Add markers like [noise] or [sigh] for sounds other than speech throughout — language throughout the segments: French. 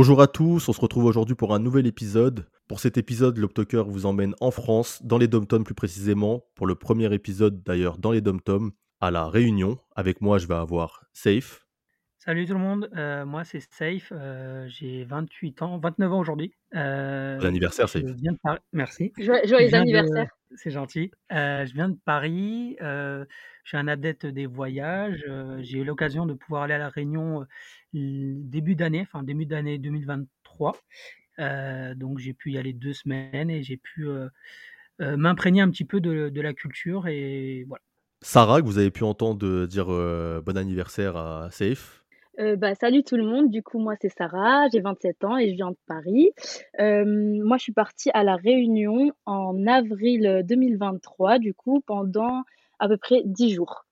Bonjour à tous, on se retrouve aujourd'hui pour un nouvel épisode. Pour cet épisode, l'Optoker vous emmène en France, dans les dom plus précisément, pour le premier épisode d'ailleurs dans les dom à La Réunion. Avec moi, je vais avoir Safe. Salut tout le monde, euh, moi c'est Safe, euh, j'ai 28 ans, 29 ans aujourd'hui. Euh, bon anniversaire Safe. Merci. joyeux anniversaire. C'est gentil. je viens de Paris, je suis un adepte des voyages, j'ai eu l'occasion de pouvoir aller à La Réunion début d'année, enfin début d'année 2023. donc j'ai pu y aller deux semaines et j'ai pu m'imprégner un petit peu de, de, la culture et voilà. Sarah, que vous avez pu entendre dire bon anniversaire à Safe. Euh, bah, salut tout le monde, du coup moi c'est Sarah, j'ai 27 ans et je viens de Paris. Euh, moi je suis partie à La Réunion en avril 2023, du coup pendant à peu près 10 jours.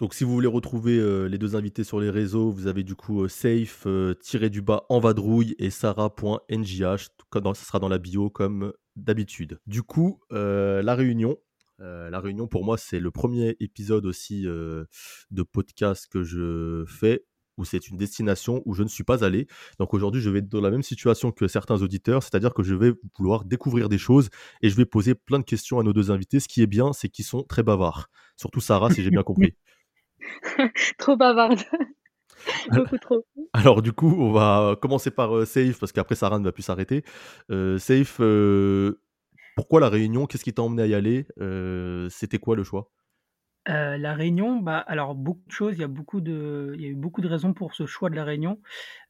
Donc si vous voulez retrouver euh, les deux invités sur les réseaux, vous avez du coup safe tiré du bas en vadrouille et sarah.ngh, ça sera dans la bio comme d'habitude. Du coup, La Réunion, la Réunion, pour moi, c'est le premier épisode aussi de podcast que je fais où c'est une destination où je ne suis pas allé. Donc aujourd'hui, je vais être dans la même situation que certains auditeurs, c'est-à-dire que je vais vouloir découvrir des choses et je vais poser plein de questions à nos deux invités. Ce qui est bien, c'est qu'ils sont très bavards. Surtout Sarah, si j'ai bien compris. [laughs] trop bavarde. Beaucoup trop. Alors du coup, on va commencer par euh, Safe, parce qu'après Sarah ne va plus s'arrêter. Euh, Safe, euh, pourquoi la réunion? Qu'est-ce qui t'a emmené à y aller? C'était quoi le choix? La Réunion, bah, alors beaucoup de choses, il y a beaucoup de il y a eu beaucoup de raisons pour ce choix de la Réunion.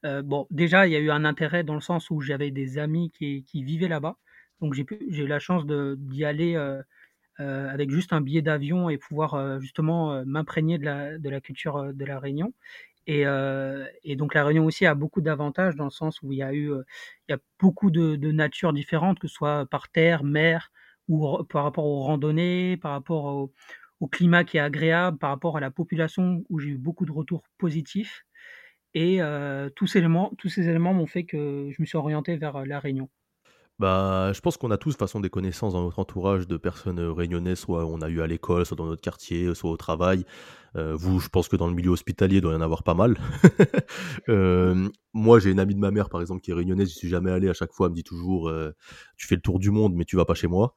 bon, déjà, il y a eu un intérêt dans le sens où j'avais des amis qui qui vivaient là-bas, donc j'ai j'ai eu la chance d'y aller, avec juste un billet d'avion et pouvoir, justement, m'imprégner de la de la culture, de la Réunion et et donc la Réunion aussi a beaucoup d'avantages dans le sens où il y a eu, il y a beaucoup de de nature différentes, que ce soit par terre, mer ou par rapport aux randonnées, par rapport au au climat qui est agréable, par rapport à la population où j'ai eu beaucoup de retours positifs. Et euh, tous, ces éléments, tous ces éléments m'ont fait que je me suis orienté vers euh, la Réunion. Bah, je pense qu'on a tous de façon des connaissances dans notre entourage de personnes euh, réunionnaises, soit on a eu à l'école, soit dans notre quartier, soit au travail. Euh, vous, je pense que dans le milieu hospitalier, il doit y en avoir pas mal. [laughs] euh, moi, j'ai une amie de ma mère, par exemple, qui est réunionnaise, je suis jamais allé. À chaque fois, elle me dit toujours euh, Tu fais le tour du monde, mais tu vas pas chez moi.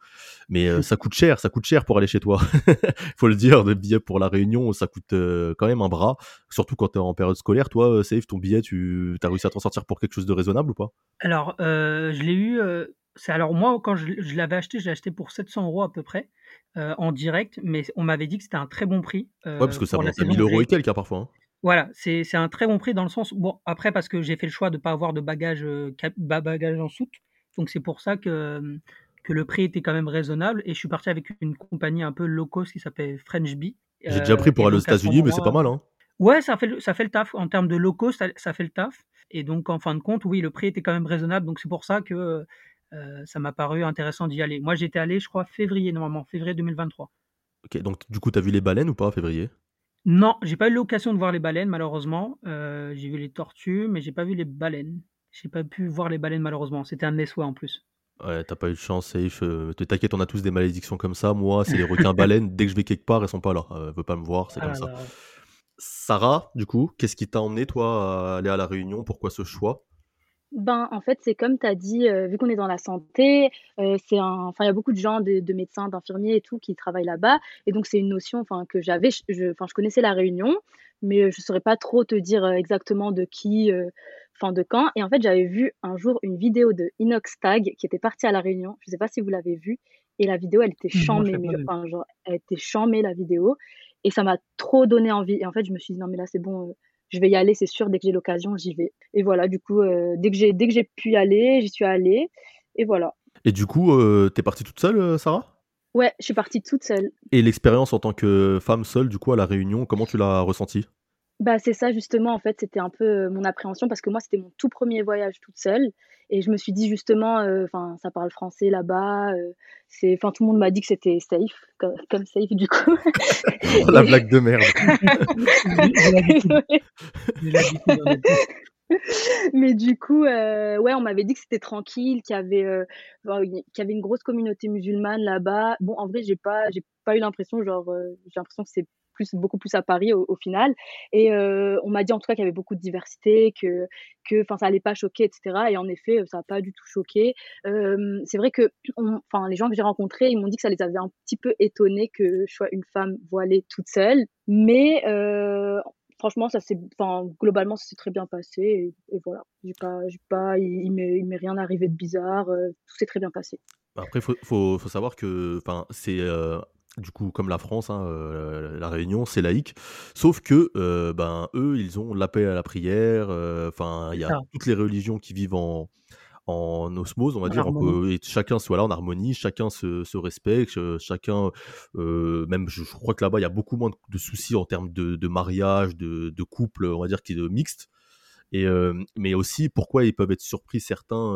Mais ça coûte cher, ça coûte cher pour aller chez toi. [laughs] faut le dire, le billet pour la réunion, ça coûte quand même un bras. Surtout quand tu es en période scolaire. Toi, Safe, ton billet, tu as réussi à t'en sortir pour quelque chose de raisonnable ou pas? Alors, je l'ai eu. alors moi, quand je, je l'avais acheté, je l'ai acheté pour 700 euros à peu près. Euh, en direct, mais on m'avait dit que c'était un très bon prix. ouais, parce que ça monte à 1000 euros et quelques hein, parfois. Hein. Voilà, c'est un très bon prix dans le sens. Bon, après, parce que j'ai fait le choix de ne pas avoir de bagages, euh, bagages en soute. Donc, c'est pour ça que, que le prix était quand même raisonnable. Et je suis parti avec une compagnie un peu low cost qui s'appelle French Bee. J'ai déjà pris pour aller aux États-Unis, mais c'est pas mal. Hein. Ouais, ça fait, ça fait le taf. En termes de low cost, ça, ça, fait le taf. Et donc, en fin de compte, oui, le prix était quand même raisonnable. Donc, c'est pour ça que euh, ça m'a paru intéressant d'y aller. Moi, j'étais allé, je crois, février, normalement, février 2023. Ok, donc du coup, tu as vu les baleines ou pas février? Non, j'ai pas eu l'occasion de voir les baleines, malheureusement. Euh, j'ai vu les tortues, mais j'ai pas vu les baleines. J'ai pas pu voir les baleines, malheureusement. C'était un de mes souhaits en plus. Ouais, t'as pas eu de chance, safe. Euh, T'inquiète, on a tous des malédictions comme ça. Moi, c'est les requins [laughs] baleines. Dès que je vais quelque part, elles sont pas là. Elles veulent pas me voir, c'est ah comme ça. Sarah, du coup, qu'est-ce qui t'a emmené, toi, à aller à la Réunion? Pourquoi ce choix? Ben, en fait, c'est comme tu as dit, euh, vu qu'on est dans la santé, euh, c'est enfin, il y a beaucoup de gens, de, de médecins, d'infirmiers et tout, qui travaillent là-bas. Et donc, c'est une notion enfin, que j'avais. Je, enfin, je connaissais la Réunion, mais euh, je ne saurais pas trop te dire exactement de qui, enfin, de quand. Et en fait, j'avais vu un jour une vidéo de Inox Tag qui était parti à la Réunion. Je ne sais pas si vous l'avez vue. Et la vidéo, elle était chamée, mais enfin, genre, elle était chamée, la vidéo. Et ça m'a trop donné envie. Et en fait, je me suis dit, non, mais là, c'est bon je vais y aller, c'est sûr, dès que j'ai l'occasion, j'y vais. Et voilà, du coup, euh, dès que j'ai dès que j'ai pu y aller, j'y suis allée. Et voilà. Et du coup, euh, t'es partie toute seule, euh, Sarah? Ouais, je suis partie toute seule. Et l'expérience en tant que femme seule, du coup, à la Réunion, comment tu l'as ressentie? Bah, c'est ça justement, en fait, c'était un peu euh, mon appréhension parce que moi, c'était mon tout premier voyage toute seule et je me suis dit justement, euh, enfin, ça parle français là-bas, euh, c'est enfin, tout le monde m'a dit que c'était safe, comme safe du coup. [laughs] La blague de merde. Mais du coup, ouais, on m'avait dit que c'était tranquille, qu'il y avait, qu'il y avait une grosse communauté musulmane là-bas. Bon, en vrai, j'ai pas j'ai pas eu l'impression, genre, j'ai l'impression que c'est beaucoup plus à Paris au, final. Et on m'a dit en tout cas qu'il y avait beaucoup de diversité, que, que ça allait pas choquer, etc. Et en effet, ça n'a pas du tout choqué. c'est vrai que enfin, les gens que j'ai rencontrés, ils m'ont dit que ça les avait un petit peu étonnés que je sois une femme voilée toute seule. Mais franchement, ça globalement, ça s'est très bien passé. Et, voilà, pas, pas, il, il m'est rien arrivé de bizarre. tout s'est très bien passé. Après, il faut, faut, faut, savoir que c'est du coup, comme la France, hein, euh, la Réunion, c'est laïque. Sauf que, euh, ben, eux, ils ont la paix à la prière. Euh, enfin, il y a toutes les religions qui vivent en, en osmose, on va dire. et chacun soit là en harmonie, chacun se, se respecte, chacun, même, je, crois que là-bas, il y a beaucoup moins de, soucis en termes de, de mariage, de, de couple, on va dire, qui est mixte. Et, mais aussi, pourquoi ils peuvent être surpris, certains,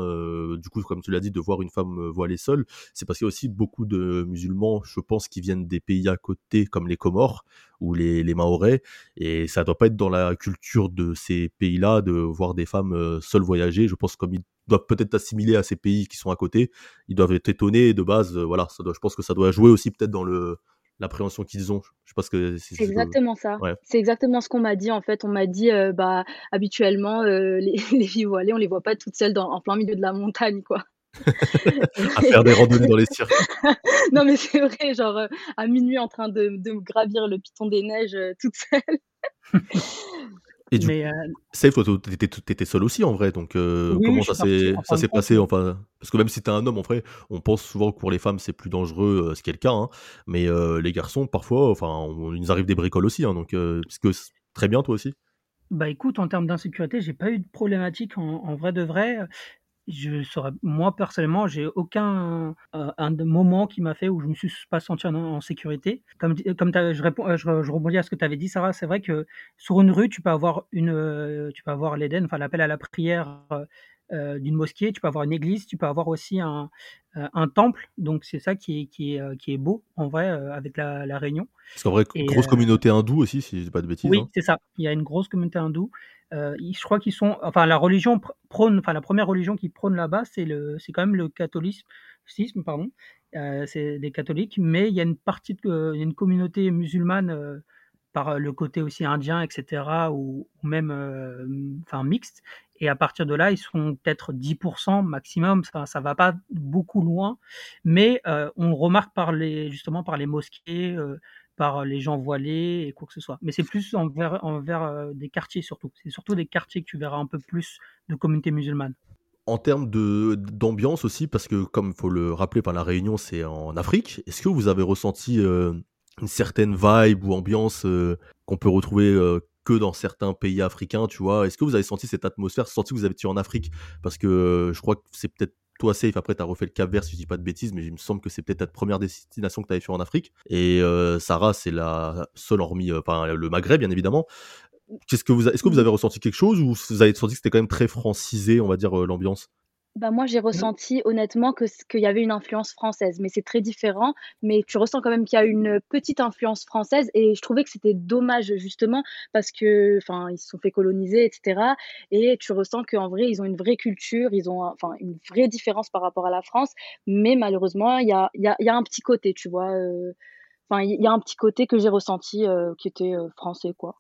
du coup, comme tu l'as dit, de voir une femme voilée seule, c'est parce qu'il y a aussi beaucoup de musulmans, je pense, qui viennent des pays à côté, comme les Comores ou les, les Mahorais, et ça doit pas être dans la culture de ces pays-là de voir des femmes seules voyager. Je pense comme ils doivent peut-être assimiler à ces pays qui sont à côté, ils doivent être étonnés de base. voilà, ça doit, je pense que ça doit jouer aussi peut-être dans le l'appréhension qu'ils ont. Je ce que c'est. exactement ça. C'est exactement ce qu'on m'a dit en fait. On m'a dit euh, bah habituellement euh, [laughs] les, les filles voilées, on les voit pas toutes seules dans, en plein milieu de la montagne quoi. [laughs] à faire des randonnées dans les cirques. [laughs] non mais c'est vrai, genre euh, à minuit en train de, de gravir le piton des neiges toute seule. Et du mais, Safe, toi, t'étais seul aussi en vrai, donc comment ça s'est passé enfin? Parce que même si t'es un homme en vrai, on pense souvent que pour les femmes c'est plus dangereux, ce qui est le cas, hein, mais les garçons parfois, enfin, il nous arrive des bricoles aussi, hein, donc parce que très bien toi aussi? Bah écoute, en termes d'insécurité, j'ai pas eu de problématique en, en, vrai de vrai je saurais, moi personnellement, j'ai aucun euh, un moment qui m'a fait où je me suis pas senti en, sécurité. Comme comme je réponds, euh, je, rebondis à ce que tu avais dit, Sarah. C'est vrai que sur une rue, tu peux avoir une, euh, tu peux avoir l'Éden, enfin l'appel à la prière d'une mosquée. Tu peux avoir une église. Tu peux avoir aussi un, un temple. Donc c'est ça qui est qui est qui est beau en vrai avec la, la Réunion. Parce qu'en vrai, grosse communauté hindoue aussi, si je dis pas de bêtises. Oui, hein. c'est ça. Il y a une grosse communauté hindoue. Euh, je crois qu'ils sont, enfin la religion prône, enfin la première religion qui prône là-bas, c'est le, c'est quand même le catholicisme, pardon. Euh, c'est des catholiques, mais il y a une partie, de, il y a une communauté musulmane euh, par le côté aussi indien, etc., ou, même, enfin mixte. Et à partir de là, ils sont peut-être 10% maximum. Ça, ça va pas beaucoup loin, mais on remarque par les, justement par les mosquées par les gens voilés et quoi que ce soit. Mais c'est plus envers, euh, des quartiers surtout. C'est surtout des quartiers que tu verras un peu plus de communautés musulmanes. En termes d'ambiance aussi, parce que comme il faut le rappeler, par la Réunion, c'est en Afrique. Est-ce que vous avez ressenti euh, une certaine vibe ou ambiance euh, qu'on peut retrouver que dans certains pays africains, tu vois? Est-ce que vous avez senti cette atmosphère, senti que vous avez été en Afrique? Parce que je crois que c'est peut-être toi, Safe, après, tu as refait le Cap Vert, si je dis pas de bêtises, mais il me semble que c'est peut-être ta première destination que tu avais fait en Afrique. Et euh, Sarah, c'est la seule, hormis euh, enfin, le Maghreb, bien évidemment. Qu'est-ce que vous, est-ce que vous avez ressenti quelque chose ou vous avez senti que c'était quand même très francisé, on va dire, euh, l'ambiance? Bah, moi, j'ai ressenti honnêtement que qu'il y avait une influence française, mais c'est très différent. Mais tu ressens quand même qu'il y a une petite influence française et je trouvais que c'était dommage justement parce que, enfin, ils se sont fait coloniser, etc. Et tu ressens qu'en vrai, ils ont une vraie culture, ils ont, enfin, une vraie différence par rapport à la France. Mais malheureusement, il y a, y a, y a un petit côté, tu vois. Euh, enfin, il y a un petit côté que j'ai ressenti euh, qui était euh, français, quoi.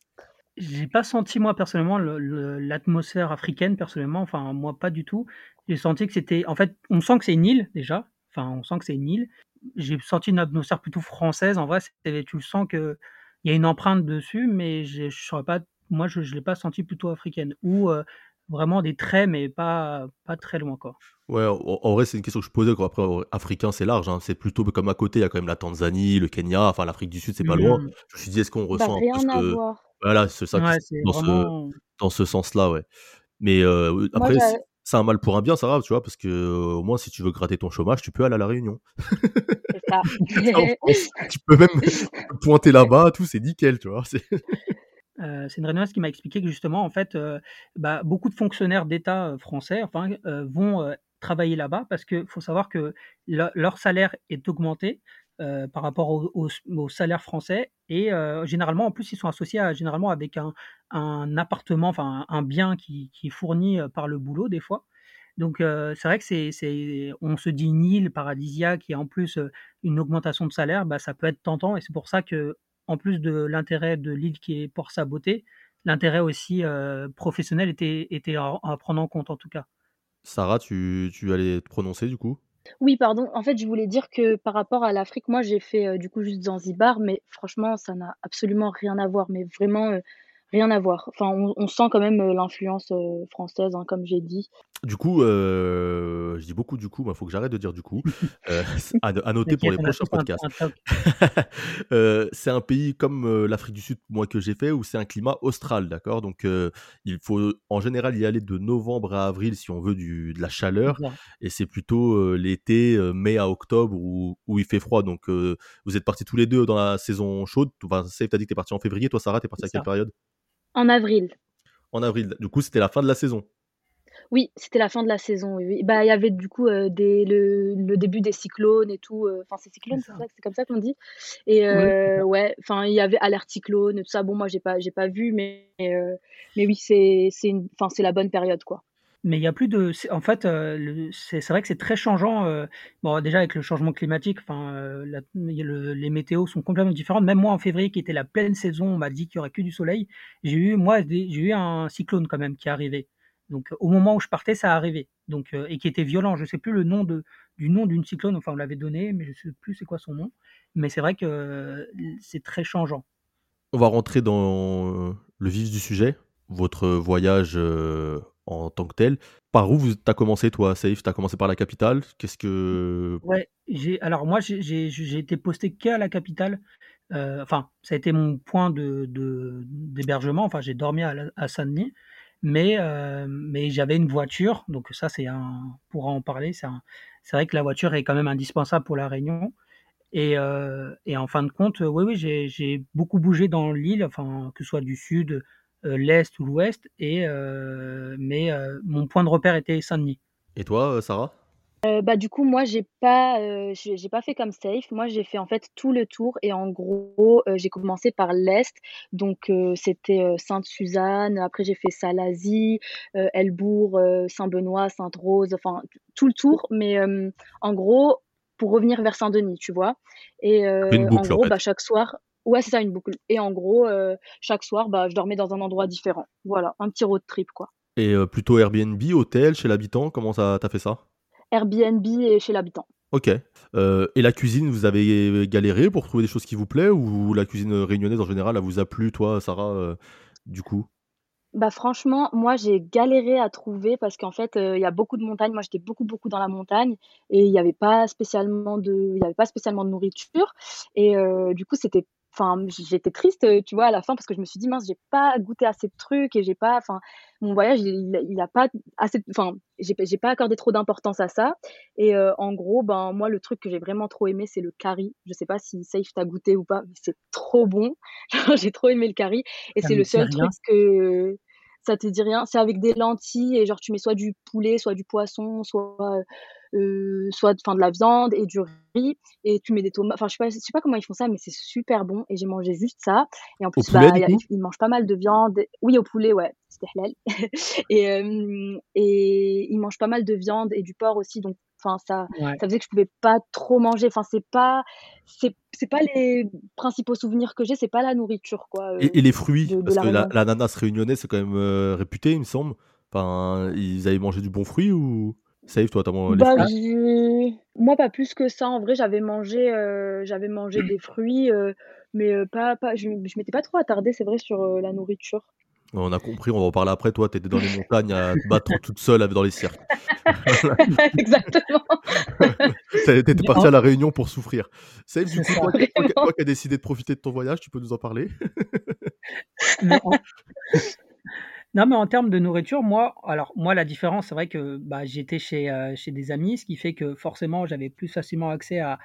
J'ai pas senti moi personnellement l'atmosphère africaine personnellement, enfin moi pas du tout. J'ai senti que c'était, en fait, on sent que c'est une île déjà. Enfin, on sent que c'est une île. J'ai senti une atmosphère plutôt française. En vrai, tu le sens que il y a une empreinte dessus, mais je, je saurais pas. Moi, je, je l'ai pas senti plutôt africaine ou euh, vraiment des traits, mais pas pas très loin quoi. Ouais, en, vrai, c'est une question que je posais. Quoi. Après, africain, c'est large. Hein. C'est plutôt comme à côté, il y a quand même la Tanzanie, le Kenya, enfin l'Afrique du Sud, c'est pas loin. Mmh. Je me suis dit, est-ce qu'on bah, ressent rien à voir. Voilà, c'est ça. dans, ce, dans ce sens-là, ouais. Mais euh, après, c'est un mal pour un bien, ça va, tu vois, parce que euh, au moins, si tu veux gratter ton chômage, tu peux aller à la Réunion. C'est ça. [laughs] tu peux même [laughs] pointer là-bas, tout, c'est nickel, tu vois. C'est [laughs] euh, une réunionnaise qui m'a expliqué que justement, en fait, euh, bah, beaucoup de fonctionnaires d'État français enfin, vont travailler là-bas parce qu'il faut savoir que leur salaire est augmenté euh, par rapport au, salaire français. Et euh, généralement, en plus, ils sont associés à, généralement avec un, un appartement, enfin un bien qui, qui, est fourni euh, par le boulot des fois. Donc c'est vrai que c'est, on se dit une île paradisiaque et en plus une augmentation de salaire, bah, ça peut être tentant. Et c'est pour ça que en plus de l'intérêt de l'île qui est pour sa beauté, l'intérêt aussi professionnel était, était à, prendre en compte en tout cas. Sarah, tu, tu allais te prononcer du coup? Oui, pardon. En fait, je voulais dire que par rapport à l'Afrique, moi j'ai fait du coup juste Zanzibar, mais franchement, ça n'a absolument rien à voir. Mais vraiment, rien à voir. Enfin, on, sent quand même euh, l'influence euh, française, hein, comme j'ai dit. Du coup, euh, je dis beaucoup du coup, il faut que j'arrête de dire du coup. [laughs] à, noter pour les prochains podcasts. [laughs] c'est un pays comme l'Afrique du Sud, moi que j'ai fait, où c'est un climat austral, d'accord? Donc, il faut en général y aller de novembre à avril si on veut du, de la chaleur, et c'est plutôt l'été, mai à octobre, où, où, il fait froid. Donc, vous êtes partis tous les deux dans la saison chaude. Enfin, tu as dit que tu es parti en février, toi Sarah, tu es parti à quelle période? En avril. En avril. Du coup, c'était la fin de la saison. Oui, c'était la fin de la saison. Oui. Bah, il y avait du coup euh, des, le, début des cyclones et tout. Euh, enfin, c'est cyclones, c'est, c'est comme ça qu'on dit. Et euh, ouais, enfin, il y avait alerte cyclone et tout ça. Bon, moi, j'ai pas, j'ai pas vu, mais, mais oui, c'est, c'est, une, c'est la bonne période, quoi. Mais il y a plus de. En fait, euh, c'est vrai que c'est très changeant. Euh, bon, déjà avec le changement climatique, enfin, euh, les météos sont complètement différentes. Même moi, en février, qui était la pleine saison, on m'a dit qu'il y aurait que du soleil. J'ai eu, moi, j'ai eu un cyclone quand même qui est arrivé. Donc, au moment où je partais, ça arrivait. Donc, et qui était violent. Je sais plus le nom de, du nom d'une cyclone. Enfin, on l'avait donné, mais je sais plus c'est quoi son nom. Mais c'est vrai que c'est très changeant. On va rentrer dans le vif du sujet. Votre voyage en tant que tel. Par où tu as commencé, toi, Safe Tu as commencé par la capitale? Qu'est-ce que. Ouais, j'ai, alors moi, j'ai, été posté qu'à la capitale. Euh, enfin, ça a été mon point de, d'hébergement. Enfin, j'ai dormi à, Saint-Denis. Mais, euh, mais j'avais une voiture, donc ça, c'est un. Pour en parler, c'est, vrai que la voiture est quand même indispensable pour la Réunion. Et, euh, en fin de compte, oui, oui, j'ai, beaucoup bougé dans l'île, enfin, que ce soit du sud, l'est ou l'ouest, et euh, mais euh, mon point de repère était Saint-Denis. Et toi, Sarah? Bah du coup moi j'ai pas j'ai pas fait comme safe moi j'ai fait en fait tout le tour et en gros j'ai commencé par l'est. Donc c'était Sainte-Suzanne. Après j'ai fait Salazie Elbourg Saint-Benoît Sainte-Rose. Enfin tout le tour. Mais en gros pour revenir vers Saint-Denis tu vois. Et en gros bah chaque soir Ouais, c'est ça, une boucle. Et en gros, euh, chaque soir, bah, je dormais dans un endroit différent. Voilà, un petit road trip, quoi. Et euh, plutôt Airbnb, hôtel, chez l'habitant, comment ça t'as fait ça? Airbnb et chez l'habitant. Ok. Euh, et la cuisine, vous avez galéré pour trouver des choses qui vous plaisent ou la cuisine réunionnaise en général, elle vous a plu, toi, Sarah, du coup? Bah franchement, moi j'ai galéré à trouver parce qu'en fait, il y a beaucoup de montagnes. Moi, j'étais beaucoup beaucoup dans la montagne et il n'y avait pas spécialement de, il avait pas spécialement de nourriture et du coup, c'était enfin j'étais triste tu vois à la fin parce que je me suis dit mince j'ai pas goûté assez de trucs et j'ai pas enfin mon voyage il, il, a pas assez enfin j'ai j'ai pas accordé trop d'importance à ça. Et euh, en gros ben moi le truc que j'ai vraiment trop aimé c'est le curry. Je sais pas si Safe t'a goûté ou pas mais c'est trop bon. [laughs] J'ai trop aimé le curry. Et c'est le seul truc que ça te dit rien. C'est avec des lentilles et genre tu mets soit du poulet soit du poisson soit euh, soit enfin de la viande et du riz et tu mets des tomates enfin je sais pas je sais pas comment ils font ça mais c'est super bon et j'ai mangé juste ça et en plus bah, ils mangent pas mal de viande oui au poulet ouais c'était halal [laughs] et euh, et ils mangent pas mal de viande et du porc aussi donc enfin ça ça faisait que je pouvais pas trop manger enfin c'est pas c'est c'est pas les principaux souvenirs que j'ai c'est pas la nourriture quoi et, euh, les fruits parce que la, l'ananas réunionnais c'est quand même réputé il me semble. Enfin ils avaient mangé du bon fruit ou? Safe, toi, t'as mangé bah, Moi, pas plus que ça. En vrai, j'avais mangé, euh, j'avais mangé des fruits, euh, mais euh, pas, pas, je, je m'étais pas trop attardée, c'est vrai, sur la nourriture. On a compris, on va en parler après. Toi, t'étais dans les montagnes à te battre toute seule dans les cirques. [laughs] Exactement. [laughs] t'étais parti à la Réunion pour souffrir. Safe, du coup, toi, qui as décidé de profiter de ton voyage, tu peux nous en parler? [laughs] Non, mais en termes de nourriture, moi, alors moi, la différence, c'est vrai que bah, j'étais chez, euh, chez des amis, ce qui fait que forcément, j'avais plus facilement accès à,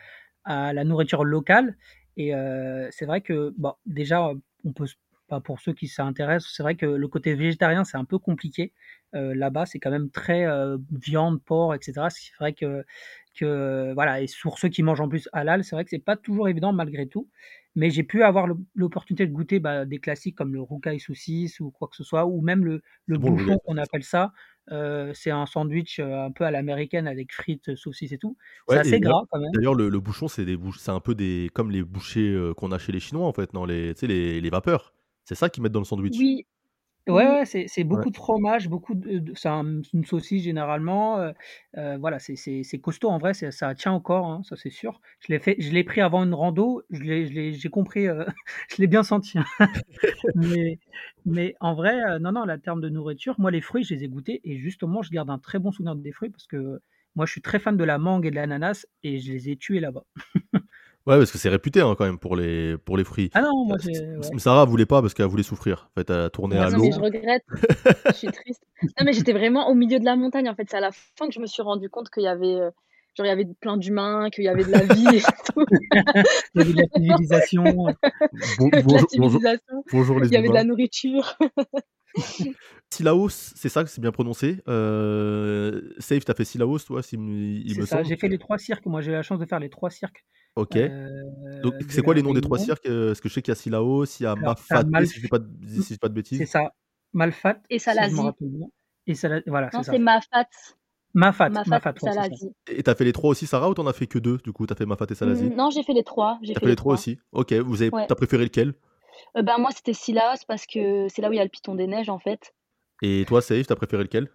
la nourriture locale. Et euh, c'est vrai que, déjà, on peut, pas pour ceux qui s'intéressent, c'est vrai que le côté végétarien, c'est un peu compliqué. Euh, là-bas, c'est quand même très viande, porc, etc. C'est vrai que, que, voilà, et pour ceux qui mangent en plus halal, c'est vrai que c'est pas toujours évident malgré tout. Mais j'ai pu avoir l'opportunité de goûter bah, des classiques comme le roucaille saucisse ou quoi que ce soit, ou même le, le bouchon qu'on appelle ça, c'est un sandwich un peu à l'américaine avec frites, saucisses et tout. C'est assez gras quand même. D'ailleurs, le, bouchon, c'est un peu des comme les bouchées qu'on a chez les Chinois en fait, non les, les, les vapeurs. C'est ça qu'ils mettent dans le sandwich. Oui, Ouais, ouais, c'est c'est beaucoup de fromage, beaucoup de c'est une saucisse généralement, euh, euh, voilà, c'est c'est c'est costaud en vrai, ça tient corps, hein, ça c'est sûr. Je l'ai fait je l'ai pris avant une rando, je l'ai je l'ai j'ai compris, euh, [laughs] je l'ai bien senti, hein. [laughs] Mais mais en vrai, non, non, la terme de nourriture, moi les fruits, je les ai goûtés et justement, je garde un très bon souvenir des fruits parce que moi je suis très fan de la mangue et de l'ananas et je les ai tués là-bas. [laughs] Ouais, parce que c'est réputé hein, quand même pour les, pour les fruits. Ah non, moi euh, j'ai. Sarah voulait pas parce qu'elle voulait souffrir. En fait, elle a tourné à l'eau. mais je regrette. [laughs] je suis triste. Non, mais j'étais vraiment au milieu de la montagne. En fait, c'est à la fin que je me suis rendu compte qu'il y avait. Euh, genre, il y avait plein d'humains, qu'il y avait de la vie et [laughs] tout. il y avait de la civilisation. [laughs] bonjour, la civilisation. Bonjour, les Il y avait de la nourriture. Silaos, c'est ça, c'est bien prononcé. Euh, Safe, t'as fait Silaos, toi, il me ça, J'ai fait les trois cirques. Moi, j'ai eu la chance de faire les trois cirques. Ok. Donc, c'est quoi les noms des trois cirques euh, Parce que je sais qu'il y a Silaos, il y a Mafat, si je dis pas de, si pas de bêtises. C'est ça. Malfat. Et Salazi. et Salazi, voilà, non, c'est Mafat. Mafat, Mafat, Salazi. Et t'as fait les trois aussi, Sarah, ou t'en as fait que deux Du coup, t'as fait Mafat et Salazi Non, j'ai fait les trois. T'as fait, les trois aussi? Ok, vous avez, t'as préféré lequel? Euh, ben, Moi, c'était Silaos parce que c'est là où il y a le piton des neiges, en fait. Et toi, Saïf, t'as préféré lequel?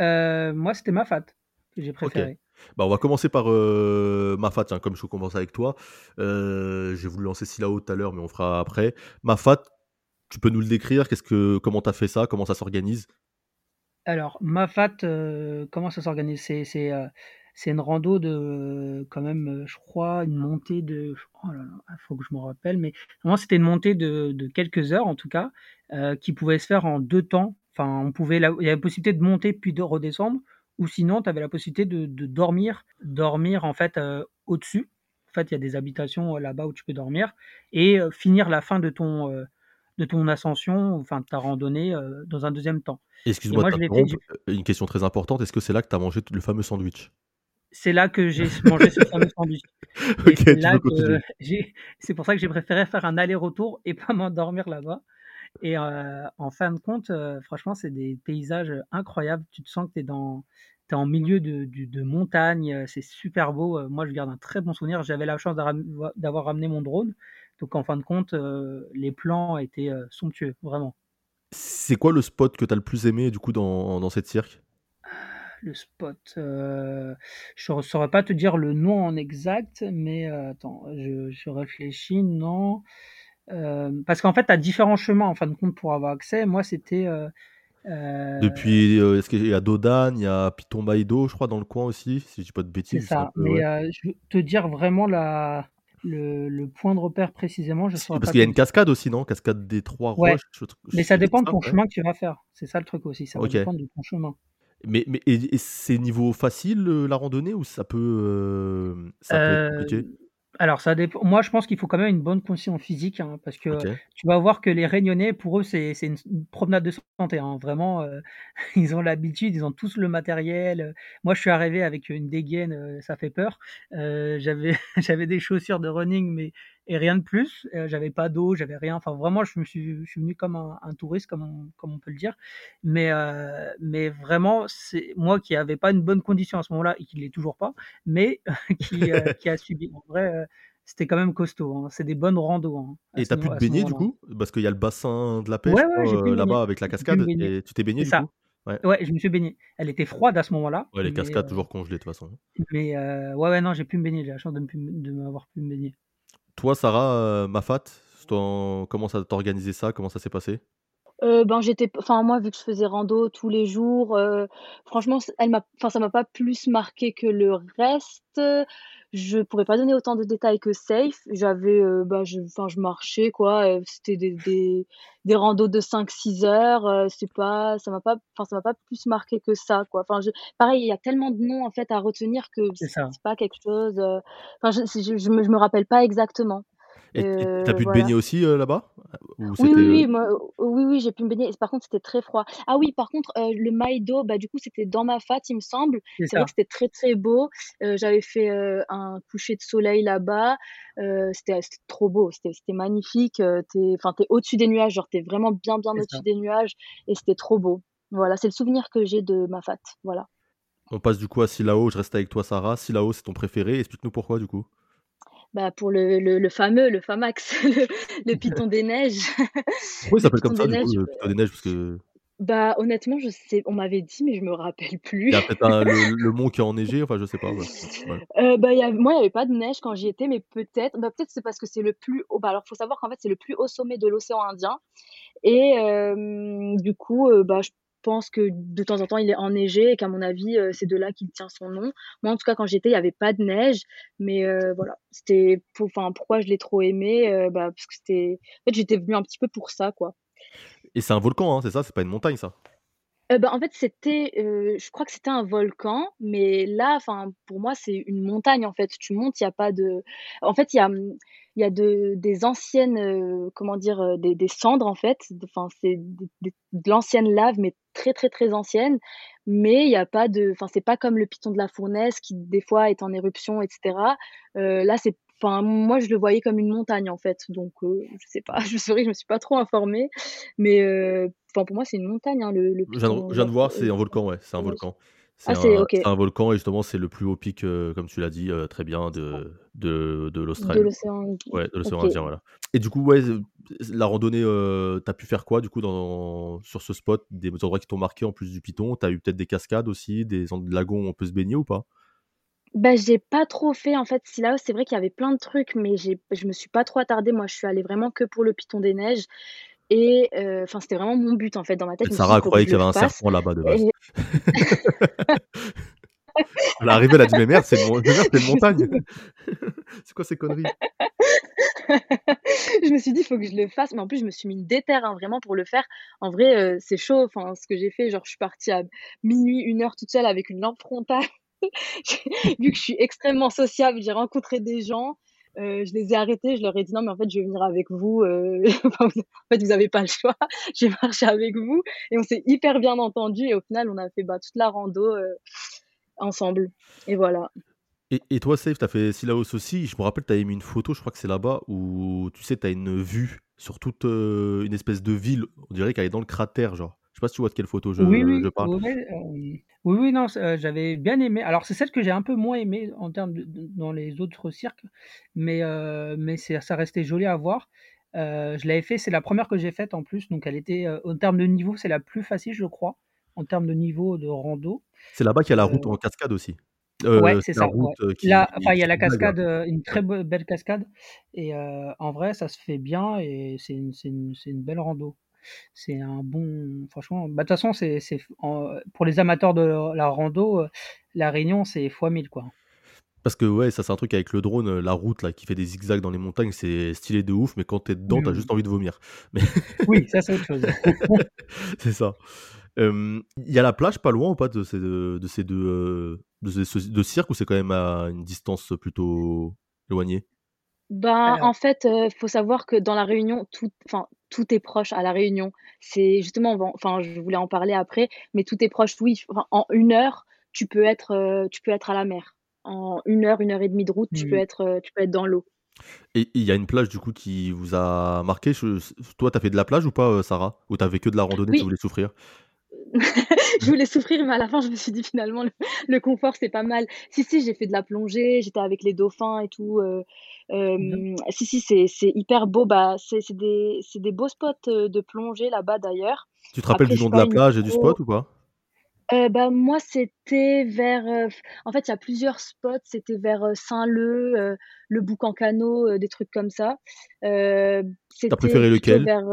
Euh, Moi, c'était Mafat que j'ai préféré. Bah, on va commencer par euh, Mafat, comme je commence avec toi. Euh, j'ai voulu lancer Silao tout à l'heure, mais on fera après. Mafat, tu peux nous le décrire? Qu'est-ce que, Comment tu as fait ça? Comment ça s'organise? Alors, Mafat, euh, comment ça s'organise? C'est, c'est, une rando de, quand même, je crois, une montée de. Oh là là, il faut que je me rappelle, mais vraiment, c'était une montée de, de, quelques heures, en tout cas, qui pouvait se faire en deux temps. Enfin, on pouvait, il y avait la possibilité de monter puis de redescendre ou sinon tu avais la possibilité de, dormir, dormir en fait euh, au-dessus. En fait, il y a des habitations euh, là-bas où tu peux dormir et euh, finir la fin de ton de ton ascension, enfin de ta randonnée dans un deuxième temps. Excuse-moi, une question très importante. Est-ce que c'est là que tu as mangé le fameux sandwich? C'est là que j'ai mangé ce fameux sandwich. [laughs] c'est pour ça que j'ai préféré faire un aller-retour et pas m'endormir là-bas. Et en fin de compte, franchement, c'est des paysages incroyables. Tu te sens que tu es dans, es en milieu de, de, montagne, c'est super beau. Moi, je garde un très bon souvenir. J'avais la chance d'avoir ramené mon drone. Donc, en fin de compte, les plans étaient somptueux, vraiment. C'est quoi le spot que tu as le plus aimé, du coup, dans, dans cette cirque? Le spot, je ne saurais pas te dire le nom en exact, mais attends, je, je réfléchis, non. Euh, parce qu'en fait, tu as différents chemins en fin de compte pour avoir accès. Moi, c'était. Euh, euh, Depuis, est-ce qu'il y a Dodan, il y a Pitombaïdo, je crois, dans le coin aussi, si je dis pas de bêtises. C'est ça, mais je veux te dire vraiment la, le, point de repère précisément, je Parce qu'il y a une cascade aussi, non? Cascade des trois roches. mais ça dépend de ton chemin que tu vas faire. C'est ça le truc aussi, ça dépend de ton chemin. Mais, mais et, c'est niveau facile la randonnée ou ça peut, ça peut être compliqué? Alors ça dépend. Moi, je pense qu'il faut quand même une bonne condition physique, hein, parce que tu vas voir que les Réunionnais, pour eux, c'est une, promenade de santé. Hein. Vraiment, euh, [laughs] ils ont l'habitude, ils ont tous le matériel. Moi, je suis arrivé avec une dégaine, euh, ça fait peur. Euh, j'avais [laughs] j'avais des chaussures de running, mais et rien de plus. Euh, j'avais pas d'eau, j'avais rien. Enfin, vraiment, je me suis, je suis venu comme un, un touriste, comme on, comme on peut le dire. Mais, euh, mais vraiment, c'est moi qui n'avais pas une bonne condition à ce moment-là et qui l'est toujours pas, mais [laughs] qui, euh, [laughs] qui, a subi. En vrai, c'était quand même costaud. Hein. C'est des bonnes randos. Hein, et t'as pu te baigner du coup? Parce qu'il y a le bassin de la pêche là-bas avec la cascade. Et tu t'es baigné du coup? Ouais. ouais. je me suis baigné. Elle était froide à ce moment-là. Ouais, les cascades toujours congelées de toute façon. Mais ouais, ouais, non, j'ai pu me baigner. J'ai la chance de m'avoir pu me baigner. Toi, Sarah, euh, Mafat, comment ça t'a organisé ça? Comment ça s'est passé? Euh, ben j'étais enfin moi vu que je faisais rando tous les jours euh, franchement elle m'a enfin ça m'a pas plus marqué que le reste. Je pourrais pas donner autant de détails que Safe. J'avais bah je enfin je marchais quoi c'était des, des des randos de 5 6 heures c'est pas ça m'a pas enfin ça m'a pas plus marqué que ça quoi. Enfin je, pareil il y a tellement de noms en fait à retenir que c'est pas quelque chose enfin je, je, je me je me rappelle pas exactement et tu as pu te baigner aussi là-bas? Oui, oui, oui, oui, oui, j'ai pu me baigner. Par contre, c'était très froid. Ah oui, par contre, le maï d'eau, bah, du coup, c'était dans ma fat, il me semble. C'est vrai que c'était très, très beau. j'avais fait un coucher de soleil là-bas. c'était trop beau, c'était magnifique. t'es, enfin, t'es au-dessus des nuages, genre t'es vraiment bien, bien au-dessus des nuages, et c'était trop beau. Voilà, c'est le souvenir que j'ai de ma fat, voilà. On passe du coup à Silao, je reste avec toi Sarah. Silao, c'est ton préféré, explique-nous pourquoi du coup. Bah pour le, le, le fameux, le Famax, [laughs] le, le [laughs] Python des Neiges. Ça Le s'appelle comme ça du coup, le Python des Neiges, parce que bah honnêtement, je sais, on m'avait dit, mais je me rappelle il plus. y a peut-être le, le mont qui est enneigé, enfin je sais pas. ouais. Ouais. [laughs] Euh, bah, il y a, moi, il n'y avait pas de neige quand j'y étais, mais peut-être, bah, peut-être c'est parce que c'est le plus haut. Bah, alors, faut savoir qu'en fait, c'est le plus haut sommet de l'océan Indien. Et euh, du coup, euh, bah, je pense que de temps en temps, il est enneigé et qu'à mon avis, euh, c'est de là qu'il tient son nom. Moi, en tout cas, quand j'y étais, il n'y avait pas de neige. Mais euh, voilà, c'était, enfin, pourquoi je l'ai trop aimé euh, bah, Parce que c'était, en fait, j'étais venue un petit peu pour ça, quoi. Et c'est un volcan, hein, c'est ça, c'est pas une montagne ça? Euh, bah, en fait, c'était, heu, je crois que c'était un volcan, mais là, enfin, pour moi, c'est une montagne, en fait. Tu montes, il y a pas de en fait, il y a, mmh, il y a de des anciennes, heu, comment dire? Heu, des des cendres, en fait, enfin, c'est de l'ancienne lave, mais très, très, très ancienne, mais il y a pas de enfin, c'est pas comme le piton de la fournaise qui, des fois, est en éruption et cetera. Heu, là, c'est enfin, moi, je le voyais comme une montagne, en fait, donc heu, je sais pas, [laughs] je c'est je me suis pas trop informée, mais heu, enfin, pour moi, c'est une montagne, hein, le le Je viens, de, piton je viens de voir, c'est un volcan, ouais, c'est un Ouais. volcan. C'est Ah, c'est un, volcan et justement c'est le plus haut pic, euh, comme tu l'as dit, euh, très bien, de, de, de De l'Australie. l'océan. Ouais, de l'océan OK. Indien, voilà. Et du coup, ouais, euh, la randonnée, euh, t'as pu faire quoi du coup dans, sur ce spot? Des endroits qui t'ont marqué en plus du Piton T'as eu peut-être des cascades aussi, des lagons où on peut se baigner ou pas? Bah, j'ai pas trop fait, en fait, Silao, c'est vrai qu'il y avait plein de trucs, mais j'ai je me suis pas trop attardée. Moi, je suis allée vraiment que pour le Piton des Neiges et heu, enfin, c'était vraiment mon but, en fait. Dans ma tête, Et je me suis dit: Sarah «Il faut que croyait je qu'il y le avait un fasse» serpent là-bas de base. et [laughs] Elle est arrivée, elle a dit Mais merde, c'est une, mon- mais merde, c'est une montagne [laughs] C'est quoi ces conneries? [laughs] Je me suis dit: «Il faut que je le fasse», mais en plus, je me suis mis une déterre, hein, vraiment pour le faire. En vrai, heu, c'est chaud, enfin, ce que j'ai fait, genre, je suis partie à minuit, une heure toute seule avec une lampe frontale. Vu que je suis extrêmement sociable, j'ai rencontré des gens, heu, je les ai arrêtés, je leur ai dit: «Non, mais en fait, je vais venir avec vous, [laughs] vous en fait, vous avez pas le choix, je vais marcher avec vous» et on s'est hyper bien entendus et au final, on a fait, bah, toute la rando, heu, ensemble et voilà. Et, et toi, Safe, t'as fait Silaos aussi. Je me rappelle, t'avais mis une photo, je crois que c'est là-bas, où tu sais, t'as une vue sur toute euh, une espèce de ville. On dirait qu'elle est dans le cratère, genre. Je sais pas si tu vois de quelle photo je, Oui, je oui, parle. oui, oui, euh, oui, oui, non, euh, j'avais bien aimé. Alors, c'est celle que j'ai un peu moins aimée en termes de, dans les autres cirques, mais, euh, mais ça restait joli à voir. Je l'avais fait, c'est la première que j'ai faite en plus, donc elle était, en termes de niveau, c'est la plus facile, je crois, en termes de niveau de rando. C'est là-bas qu'il y a la route en cascade aussi. ouais, Euh, c'est c'est ça. route ouais. qui, Là, enfin, il y a la cascade, une très be- belle cascade, et euh, en vrai, ça se fait bien et c'est une, une belle rando. C'est un bon, franchement, bah, de toute façon, c'est, c'est, pour les amateurs de la rando, euh, la Réunion, c'est x 1000, quoi. Parce que ouais, ça c'est un truc avec le drone, euh, la route là qui fait des zigzags dans les montagnes, c'est stylé de ouf, mais quand t'es dedans, Oui, t'as oui. juste envie de vomir. Mais [laughs] Oui, ça, c'est autre chose. [laughs] c'est ça. Euh, Il y a la plage pas loin ou pas de ces deux, de ces deux, euh, de ces ce- deux cirques ou c'est quand même à une distance plutôt éloignée? Ben, Alors, en fait, heu, faut savoir que dans la Réunion, tout enfin, tout est proche à la Réunion. C'est justement, enfin, je voulais en parler après, mais tout est proche, oui, enfin, en une heure, tu peux être, heu, tu peux être à la mer. En une heure, une heure et demie de route, tu peux hmm. être, heu, tu peux être dans l'eau. Et il y a une plage du coup qui vous a marqué? Je- Toi, t'as fait de la plage ou pas, euh, Sarah? Ou t'as fait que de la randonnée, tu Oui, voulais souffrir? [laughs] je voulais souffrir, mais à la fin, je me suis dit finalement le le confort, c'est pas mal. Si, si, j'ai fait de la plongée, j'étais avec les dauphins et tout, heu, Mhm. hem, si, si, c'est hyper beau. Bah, c'est des des beaux spots, heu, de plongée là-bas d'ailleurs. Tu te rappelles Après, du nom de la plage et du spot ou pas? Bah, moi, c'était vers, en fait, il y a plusieurs spots. C'était vers, Saint-Leu, le Bouc-en-Canot, heu, des trucs comme ça. T'as préféré lequel? vers,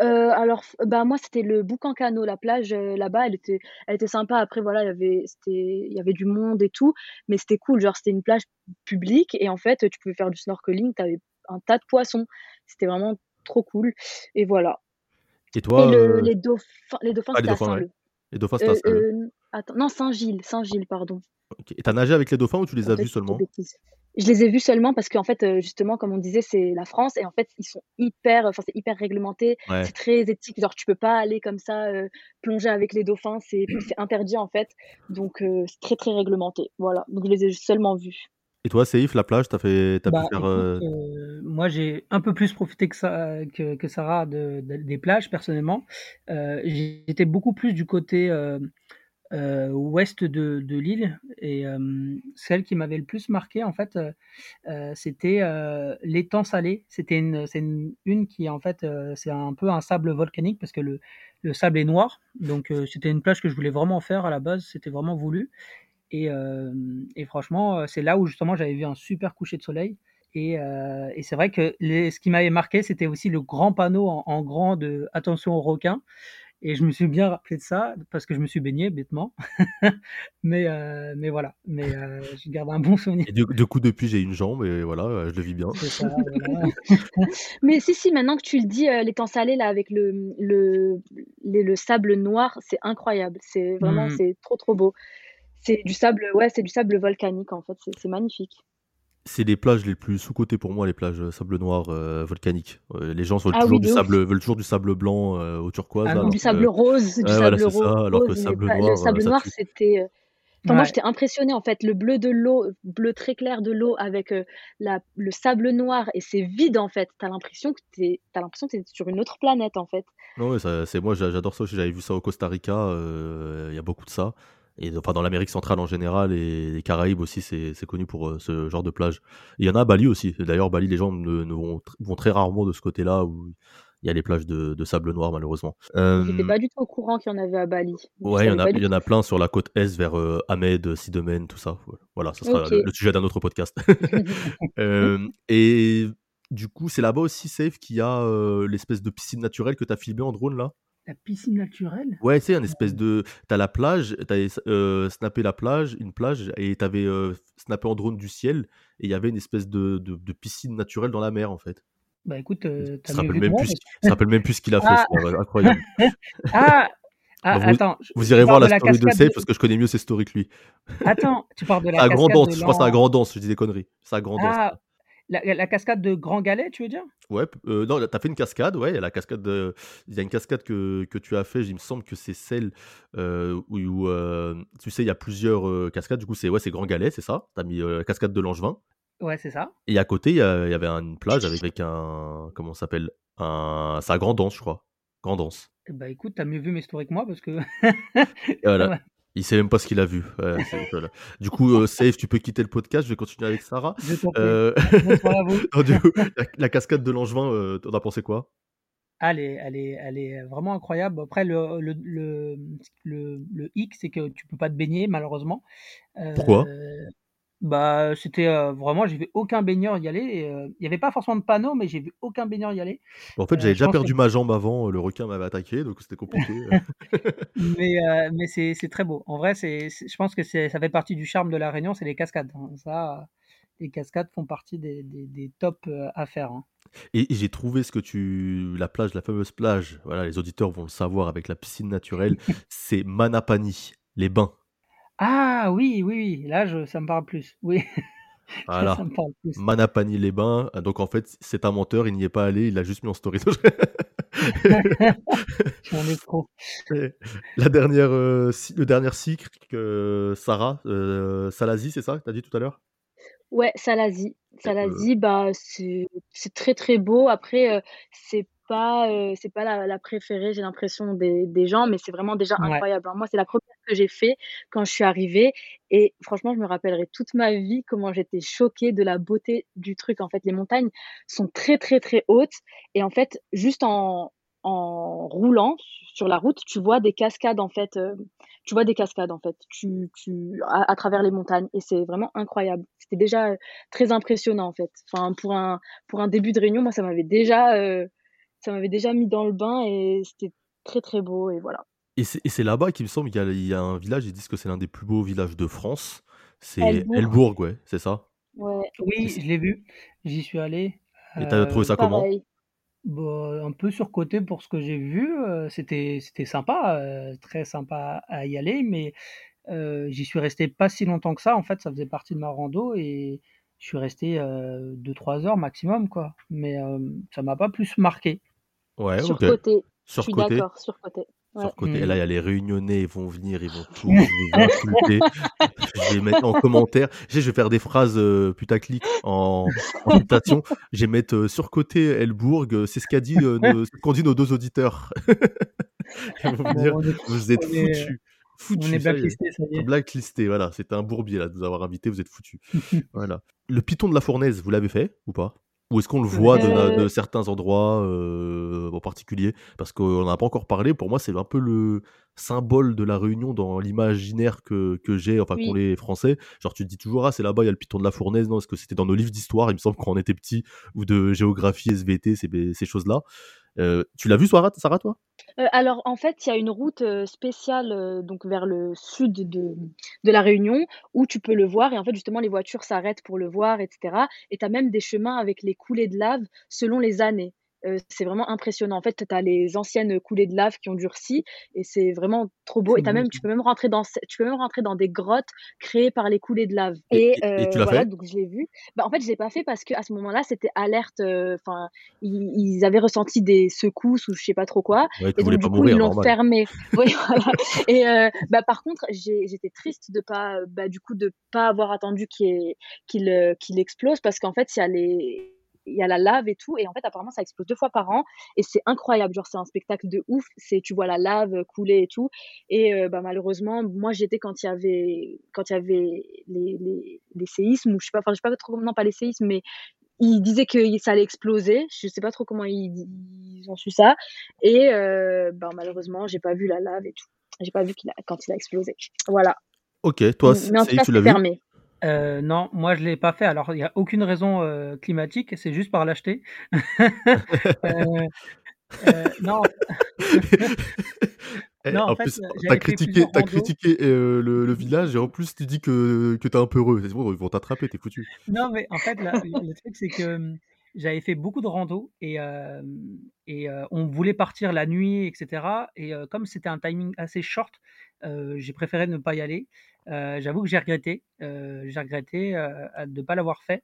heu heu, alors f bah, moi, c'était le Bouc-en-Canot. La plage, heu, là-bas, elle était elle était sympa. Après, voilà, il y avait c'était il y avait du monde et tout, mais c'était cool. Genre, c'était une plage publique et en fait, tu pouvais faire du snorkeling. Tu avais un tas de poissons. C'était vraiment trop cool et voilà Et et toi le euh, les dauphins les dauphins, Ah, les c'était à dauphins, ouais. Saint-Leu. Les dauphins, c'était à Heu Saint-Leu. heu, attends, non, Saint-Gilles, Saint-Gilles, pardon. Ok. Et t'as nagé avec les dauphins ou tu les as vus seulement? bêtises. Je les ai vus seulement parce qu'en fait, heu, justement, comme on disait, c'est la France et en fait, ils sont hyper, enfin, c'est hyper réglementé, c'est très éthique, genre tu peux pas aller comme ça, heu, plonger avec les dauphins, c'est [clears throat] c'est interdit en fait, donc heu, c'est très, très réglementé, voilà, donc je les ai seulement vus. Et toi, Saïf, la plage, t'as fait, t'as Bah, pu faire. écoute, euh, euh, moi j'ai un peu plus profité que, ça, que, que Sarah de, de- des plages personnellement. Euh, j'étais beaucoup plus du côté euh, ouest de, l'île et euh, celle qui m'avait le plus marqué en fait, euh, c'était l'étang salé. C'était une, c'est une, qui en fait c'est un peu un sable volcanique parce que le, le sable est noir. Donc c'était une plage que je voulais vraiment faire à la base. C'était vraiment voulu. Et, franchement, c'est là où justement j'avais vu un super coucher de soleil. Et, et c'est vrai que les- ce qui m'avait marqué, c'était aussi le grand panneau en, en grand de attention aux requins. Et je me suis bien rappelé de ça parce que je me suis baigné bêtement. [laughs] mais, euh, mais voilà, mais euh, je garde un bon souvenir. Et du, du coup, depuis, j'ai une jambe et voilà, euh, je le vis bien. C'est ça, [laughs] voilà. [laughs] Mais si, si, maintenant que tu le dis, euh, l'étang salé, là, avec le, le, le sable noir, c'est incroyable. C'est vraiment, Mhm. c'est trop, trop beau. C'est du sable, ouais, c'est du sable volcanique, en fait. C'est magnifique. C'est les plages les plus sous-cotées pour moi, les plages euh, sable noir euh, volcaniques. Euh, les gens veulent Ah toujours, oui, du ouf. sable, veulent toujours du sable blanc euh, au turquoise. Ah là, alors du que- sable rose, du Ouais, voilà, sable c'est rose. ça, alors que sable pas- noir, le sable noir, c'était. moi, j'étais impressionnée, en fait. Le bleu de l'eau, bleu très clair de l'eau avec euh, la, le sable noir et c'est vide, en fait. T'as l'impression que t'es, t'as l'impression que t'es sur une autre planète, en fait. Non, ouais, c'est moi, j'a- j'adore ça aussi. J'avais vu ça au Costa Rica. euh, Il y a beaucoup de ça. Et enfin, dans l'Amérique centrale en général et les Caraïbes aussi, c'est connu pour euh, ce genre de plage. Il y en a à Bali aussi. D'ailleurs, Bali, les gens ne, ne vont, tr- vont très rarement de ce côté-là où il y a les plages de, de sable noir, malheureusement. J'étais Euh, pas du tout au courant qu'il y en avait à Bali. Ouais, il y en a, il y en a plein sur la côte est vers euh, Ahmed, Sidemen, tout ça. Voilà, ce sera le sujet d'un autre podcast. [laughs] Euh, et du coup, c'est là-bas aussi, Safe, qu'il y a euh, l'espèce de piscine naturelle que tu as filmé en drone là? La piscine naturelle? Ouais, c'est un espèce de. T'as la plage, t'avais euh, snappé la plage, une plage, et t'avais euh, snappé en drone du ciel, et il y avait une espèce de, de, de piscine naturelle dans la mer en fait. Bah écoute, se mieux rappelle vu que même moi. plus, parce- se rappelle même plus ce qu'il a fait, Ah. c'est incroyable. [laughs] Ah, ah Bah, vous- attends. je- Vous tu irez voir parles la de story de cascade Safe parce que je connais mieux ses stories que lui. Attends, tu parles de [laughs] la C'est à cascade de je pense à l'an- Grandance, je dis des conneries. C'est à Grandance. Ah, la, la cascade de Grand Galet, tu veux dire? Ouais, euh, non, t'as fait une cascade, ouais, il y a la cascade de- il y a une cascade que, que tu as fait, il me semble que c'est celle euh, où, où, euh, tu sais, il y a plusieurs euh, cascades, du coup, c'est ouais, c'est Grand Galet, c'est ça, t'as mis la cascade de Langevin, Ouais, c'est ça. et à côté, il y, avait une plage avec, avec un, comment ça s'appelle, un, c'est à Grandance, je crois, Grandance. Eh Bah écoute, t'as mieux vu mes stories que moi parce que. Voilà. [laughs] il sait même pas ce qu'il a vu. [laughs] Voilà. Du coup, euh, Safe, tu peux quitter le podcast, je vais continuer avec Sarah. Euh, [laughs] non, du coup, la, la cascade de Langevin, euh, t'en as pensé quoi? Ah, elle, est, elle, est, elle est vraiment incroyable. Après, le, le, le, le, le hic, c'est que tu peux pas te baigner, malheureusement. Euh, Pourquoi? Bah, c'était euh, vraiment, j'ai vu aucun baigneur y aller. euh, Il y avait pas forcément de panneau, mais j'ai vu aucun baigneur y aller. En fait, Euh, j'avais déjà perdu que- ma jambe avant, le requin m'avait attaqué, donc c'était compliqué. [laughs] Mais, mais c'est très beau. En vrai, c'est je pense que ça fait partie du charme de la Réunion, c'est les cascades. hein. Ça, les cascades font partie des, des, des tops à faire. hein. Et, et j'ai trouvé ce que tu. La plage, la fameuse plage, voilà, les auditeurs vont le savoir avec la piscine naturelle, [laughs] c'est Manapani, les bains. Ah oui, oui, oui. Là, je, ça me parle plus. Oui, [laughs] Voilà. ça me parle plus. Manapani, les bains. Donc en fait, c'est un menteur, il n'y est pas allé, il a juste mis en story. [laughs] [laughs] La dernière, euh, le dernier cycle, que Sarah, euh, Salazi, c'est ça que tu as dit tout à l'heure? Ouais, Salazie. Salazie, bah, c'est c'est très très beau. Après, euh, c'est pas, euh, c'est pas la, la préférée, j'ai l'impression, des, des gens, mais c'est vraiment déjà Ouais. incroyable. hein. Moi, c'est la première que j'ai fait quand je suis arrivée. Et franchement, je me rappellerai toute ma vie comment j'étais choquée de la beauté du truc. En fait, les montagnes sont très très très hautes. Et en fait, juste en, en roulant sur la route, tu vois des cascades, en fait. euh, tu vois des cascades, en fait, tu, tu, à, à travers les montagnes. Et c'est vraiment incroyable. C'était déjà très impressionnant, en fait. Enfin, pour un, pour un début de réunion, moi, ça m'avait déjà, euh, ça m'avait déjà mis dans le bain et c'était très, très beau. Et voilà. Et c'est là-bas qu'il me semble qu'il y, a- il y a un village, ils disent que c'est l'un des plus beaux villages de France. C'est Elbourg. Elbourg, ouais, c'est ça? Ouais, Oui, je l'ai vu. J'y suis allé. Et t'as trouvé ça comment? Pareil. Bah, un peu surcoté pour ce que j'ai vu. euh, c'était c'était sympa, euh, très sympa à y aller, mais euh, j'y suis resté pas si longtemps que ça. En fait, ça faisait partie de ma rando et je suis resté 2-3 heures maximum, quoi. Mais ça m'a pas plus marqué. Ouais. Surcoté. Je suis Surcoté. d'accord, surcoté. Ouais. Sur le côté. Et Mmh. là, il y a les réunionnais, ils vont venir, ils vont tous vous insulter. Je vais mettre en commentaire. Je vais faire des phrases euh, putaclic en, en citation. Je vais mettre euh, sur côté Elbourg, euh, c'est ce qu'a dit, euh, nos- ce qu'ont dit nos deux auditeurs. [laughs] Ils vont me Bon, on vous êtes on est, foutus. on ça y est. blacklisté, ça y est. Blacklisté, voilà. C'était un bourbier là de nous avoir invités, vous êtes foutus. Voilà. Le Python de la Fournaise, vous l'avez fait ou pas? Ou est-ce qu'on le voit de, de certains endroits euh, en particulier? Parce qu'on n'en a pas encore parlé. Pour moi, c'est un peu le symbole de la Réunion dans l'imaginaire que, que j'ai, enfin qu'ont Oui. les Français. Genre, tu te dis toujours, ah, c'est là-bas, il y a le Python de la Fournaise. Non, est-ce que c'était dans nos livres d'histoire? Il me semble quand on était petit, ou de géographie, SVT, ces, ces choses-là. Euh, tu l'as vu, Sarah, Sarah toi? Euh, alors, en fait, il y a une route euh, spéciale euh, donc vers le sud de, de la Réunion où tu peux le voir. Et en fait, justement, les voitures s'arrêtent pour le voir, etc. Et tu as même des chemins avec les coulées de lave selon les années. Euh, c'est vraiment impressionnant. En fait, tu as les anciennes coulées de lave qui ont durci et c'est vraiment trop beau. Et beau, même, tu peux même rentrer dans, tu peux même rentrer dans des grottes créées par les coulées de lave. Et, Et, et- et tu l'as voilà, fait? donc je l'ai vu. Bah, en fait, je l'ai pas fait parce que à ce moment-là, c'était alerte. euh, ils, ils avaient ressenti des secousses ou je sais pas trop quoi. Ouais, Et donc, du coup, mourir, ils l'ont fermé. [laughs] Voilà. Et bah, par contre, j'étais triste de pas, bah, du coup, de pas avoir attendu qu'il explose parce qu'en fait, il y a les il y a la lave et tout et en fait apparemment ça explose deux fois par an et c'est incroyable genre c'est un spectacle de ouf c'est tu vois la lave couler et tout et euh, bah malheureusement moi j'étais quand il y avait quand il y avait les, les, les séismes ou je sais pas enfin je sais pas trop non pas les séismes mais ils disaient que ça allait exploser. Je sais pas trop comment ils, ils ont su ça. Et euh, ben, malheureusement, j'ai pas vu la lave et tout. J'ai pas vu qu'il a, quand il a explosé. Voilà. Ok, toi, Mais en tout cas, tu l'as vu? fermé. Euh, non, moi je l'ai pas fait. Alors il n'y a aucune raison euh, climatique, c'est juste par l'acheter. [laughs] Euh, non, Eh, non, en en fait, plus, t'as critiqué, randos. critiqué euh, le, le village et en plus tu dis que, que t'es un peu heureux. C'est bon, ils vont t'attraper, t'es foutu. Non, mais en fait, là, le truc, c'est que j'avais fait beaucoup de rando et, euh, et euh, on voulait partir la nuit, etc. Et comme c'était un timing assez short, j'ai préféré ne pas y aller. Euh, J'avoue que j'ai regretté. Euh, j'ai regretté euh, de ne pas l'avoir fait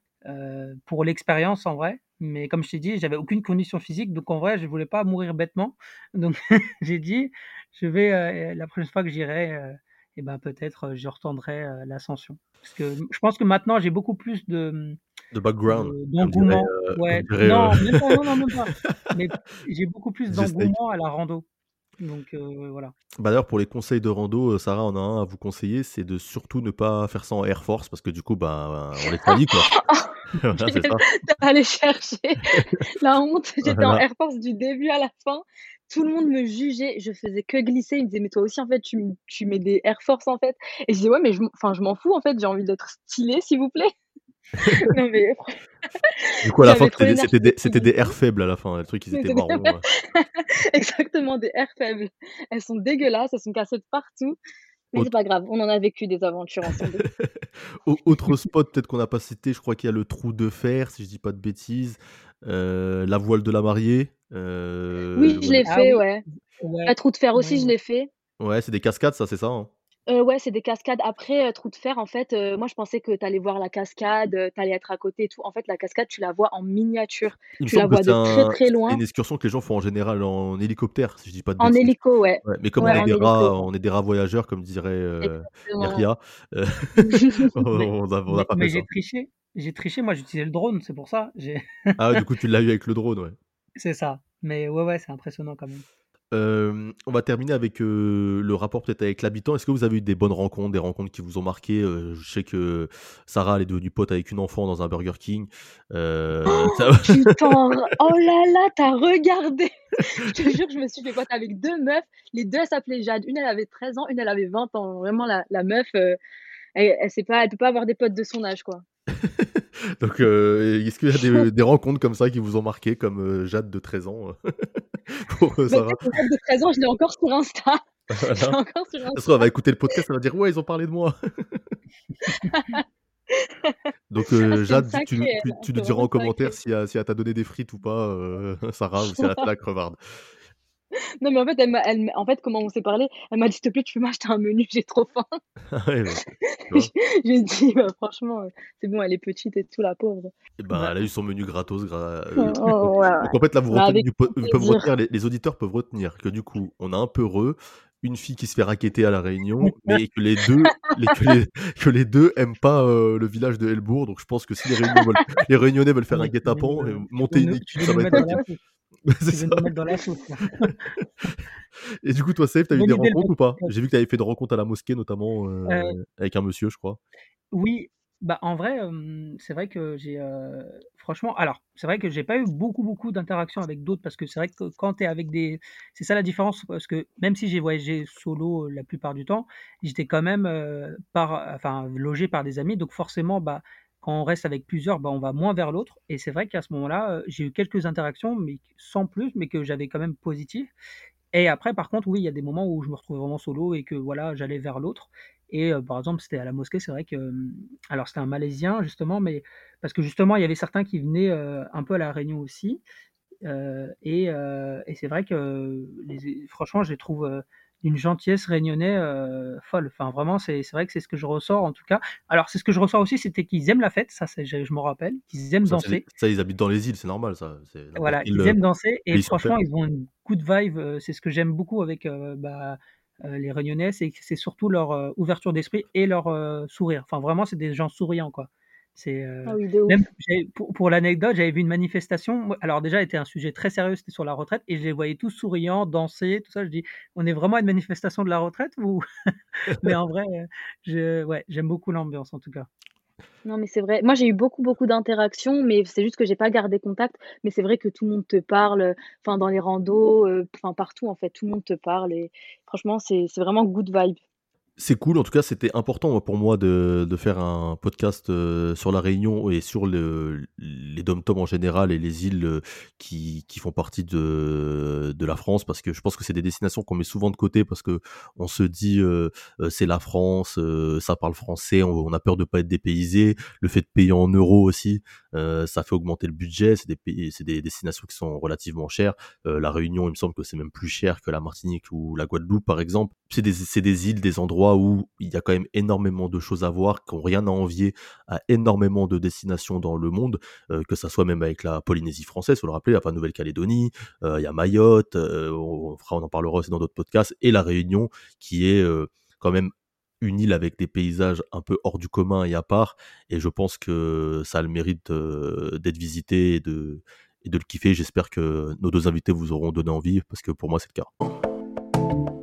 pour l'expérience en vrai. Mais comme je t'ai dit, j'avais aucune condition physique, donc en vrai, je voulais pas mourir bêtement. [laughs] Donc [laughs] j'ai dit, je vais la prochaine fois que j'irai, et ben peut-être je retendrai l'ascension. Parce que je pense que maintenant j'ai beaucoup plus de De background, d'engouement. euh, Ouais, non, non, non, même pas. [laughs] Mais j'ai beaucoup plus d'engouement à la rando. Donc euh, voilà. Bah d'ailleurs, pour les conseils de rando, euh, Sarah en a un à vous conseiller, c'est de surtout ne pas faire ça en Air Force parce que du coup, bah, on est failli quoi. [laughs] [laughs] voilà, c'est ça. [laughs] Aller chercher la honte. J'étais en. Air Force du début à la fin. Tout le monde me jugeait. Je faisais que glisser. Ils me disaient, mais toi aussi, en fait, tu, tu mets des Air Force, en fait. Et je disais, ouais, mais je, enfin, je m'en fous, en fait. J'ai envie d'être stylée, s'il vous plaît. [laughs] non, mais [laughs] Du coup, à la fin, c'était des, des, airs faibles à la fin. Les trucs, ils étaient marrons. ouais. [laughs] Exactement, des airs faibles. Elles sont dégueulasses, elles sont cassées de partout. Mais c'est pas grave, on en a vécu des aventures ensemble. Au- autre spot, peut-être qu'on n'a pas cité, je crois qu'il y a le trou de fer, si je dis pas de bêtises. Euh, la voile de la mariée. euh, Oui, je l'ai Ah fait, oui, ouais. ouais, La trou de fer aussi, ouais, je l'ai fait. Ouais, c'est des cascades, ça, c'est ça. hein Euh, ouais, c'est des cascades. Après, euh, trou de fer, en fait, euh, moi, je pensais que tu allais voir la cascade, euh, tu allais être à côté et tout. En fait, la cascade, tu la vois en miniature. Il me Tu la semble vois de très, un, très c'est loin. une excursion que les gens font en général en hélicoptère, si je dis pas de En bêtises. hélico, ouais. Ouais, mais comme Ouais, on est en des hélico. rats, on est des rats voyageurs, comme dirait euh, Exactement. Myria, euh, [laughs] [laughs] on Mais, on a, on a mais, pas mais fait ça. j'ai triché. J'ai triché, moi j'utilisais le drone, c'est pour ça. J'ai- Ah, du coup, tu l'as eu avec le drone, ouais. [laughs] C'est ça. Mais ouais, ouais, c'est impressionnant quand même. Euh, on va terminer avec euh, le rapport peut-être avec l'habitant. Est-ce que vous avez eu des bonnes rencontres, des rencontres qui vous ont marqué? Euh, Je sais que Sarah, elle est devenue pote avec une enfant dans un Burger King. Ça- Tu [laughs] t'en... Oh là là, t'as regardé. Je te jure, je me suis fait pote avec deux meufs. Les deux, elles s'appelaient Jade. Une, elle avait 13 ans, une, elle avait 20 ans. Vraiment, la, la meuf, elle, elle sait pas, elle peut pas avoir des potes de son âge, quoi. [laughs] Donc, euh, est-ce qu'il y a des, [laughs] des rencontres comme ça qui vous ont marqué, comme euh, Jade de 13 ans euh, [laughs] pour Sarah Jade de 13 ans, je l'ai encore sur Insta. Je l'ai Voilà. encore sur Insta. elle va écouter le podcast, elle va dire Ouais, ils ont parlé de moi. Donc, Ah, euh, Jade, tu, sacrée, tu- nous diras en commentaire si, elle- si t'a donné des frites ou pas, Sarah, ou si elle a fait la crevarde. [laughs] Non, mais en fait, elle elle en fait, comment on s'est parlé, elle m'a dit: «S'il te plaît, tu peux m'acheter un menu, j'ai trop faim». [laughs] Ah ouais, bah? [laughs] J'ai dit: «Bah, franchement, c'est bon, elle est petite et tout, la pauvre». Et ben, Bah elle a eu son menu gratos gra Oh ouais, donc en fait, là, vous Bah, retenez peuvent retenir les les auditeurs peuvent retenir que du coup, on a un peureux, une fille qui se fait racketter à La Réunion, mais que les 2 les que les que les 2 aiment pas, heu, le village de Helbourg. Donc je pense que si les Réunions veulent les Réunionnais veulent faire un guet-apens monter une équipe, ça va être C'est Tu veux nous mettre dans la sauce. [laughs] Et du coup, toi, Saïf, tu as eu des rencontres ou pas? J'ai vu que tu avais fait des rencontres à la mosquée notamment, Heu heu, avec un monsieur, je crois. Oui, bah, en vrai, c'est vrai que j'ai, franchement alors, c'est vrai que j'ai pas eu beaucoup, beaucoup d'interactions avec d'autres parce que c'est vrai que quand tu es avec des c'est ça la différence parce que même si j'ai voyagé solo, la plupart du temps, j'étais quand même, par enfin, logé par des amis donc forcément, bah, quand on reste avec plusieurs, bah, on va moins vers l'autre. Et c'est vrai qu'à ce moment-là, heu, j'ai eu quelques interactions mais sans plus, mais que j'avais quand même positives. Et après par contre, oui, il y a des moments où je me retrouvais vraiment solo et que voilà, j'allais vers l'autre. Et heu, par exemple, c'était à la mosquée, c'est vrai que, alors c'était un Malaisien justement, mais parce que justement, il y avait certains qui venaient, heu, un peu à La Réunion aussi, et c'est vrai que les franchement, je les trouve, d'une gentillesse réunionnais, heu, folle. Enfin vraiment, c'est vrai que c'est ce que je ressors en tout cas. Alors c'est ce que je ressors aussi, c'était qu'ils aiment la fête, ça je je m'en rappelle, qu'ils aiment Ça, danser. ça, ils habitent dans les îles, c'est normal ça, Voilà, heu, aiment danser et franchement, ils ont une good vibe, heu, c'est ce que j'aime beaucoup avec, heu, bah, les Réunionnais, c'est surtout leur, ouverture d'esprit et leur, sourire. Enfin vraiment, c'est des gens souriants, quoi. C'est, Ah oui, même pour pour l'anecdote, j'avais vu une manifestation, alors déjà, était un sujet très sérieux, c'était sur la retraite et je les voyais tous souriants, danser, tout ça. Je dis: «On est vraiment à une manifestation de la retraite ou?» [laughs] mais en vrai, je ouais, j'aime beaucoup l'ambiance en tout cas. Non, mais c'est vrai. Moi, j'ai eu beaucoup, beaucoup d'interactions, mais c'est juste que j'ai pas gardé contact. Mais c'est vrai que tout le monde te parle, enfin dans les randos, heu, enfin partout en fait, tout le monde te parle et franchement, c'est c'est vraiment good vibe. C'est cool, en tout cas, c'était important pour moi de faire un podcast, heu, sur La Réunion et sur le les DOM-TOM en général et les îles, heu, qui font partie de la France parce que je pense que c'est des destinations qu'on met souvent de côté parce qu'on se dit, heu: «C'est la France, ça parle français, on on a peur de pas être dépaysé». Le fait de payer en euros aussi, heu, ça fait augmenter le budget. C'est des pays c'est des destinations qui sont relativement chères. Heu, La Réunion, il me semble que c'est même plus cher que la Martinique ou la Guadeloupe, par exemple. C'est des c'est des îles, des endroits où il y a quand même énormément de choses à voir, qui ont rien à envier à énormément de destinations dans le monde, heu, que ça soit même avec la Polynésie française, faut le rappeler, la Nouvelle-Calédonie, il y a Mayotte, on fera on en parlera aussi dans d'autres podcasts et la Réunion qui est, quand même une île avec des paysages un peu hors du commun et à part et je pense que ça a le mérite, d'être visité et de le kiffer. J'espère que nos 2 invités vous auront donné envie parce que pour moi, c'est le cas.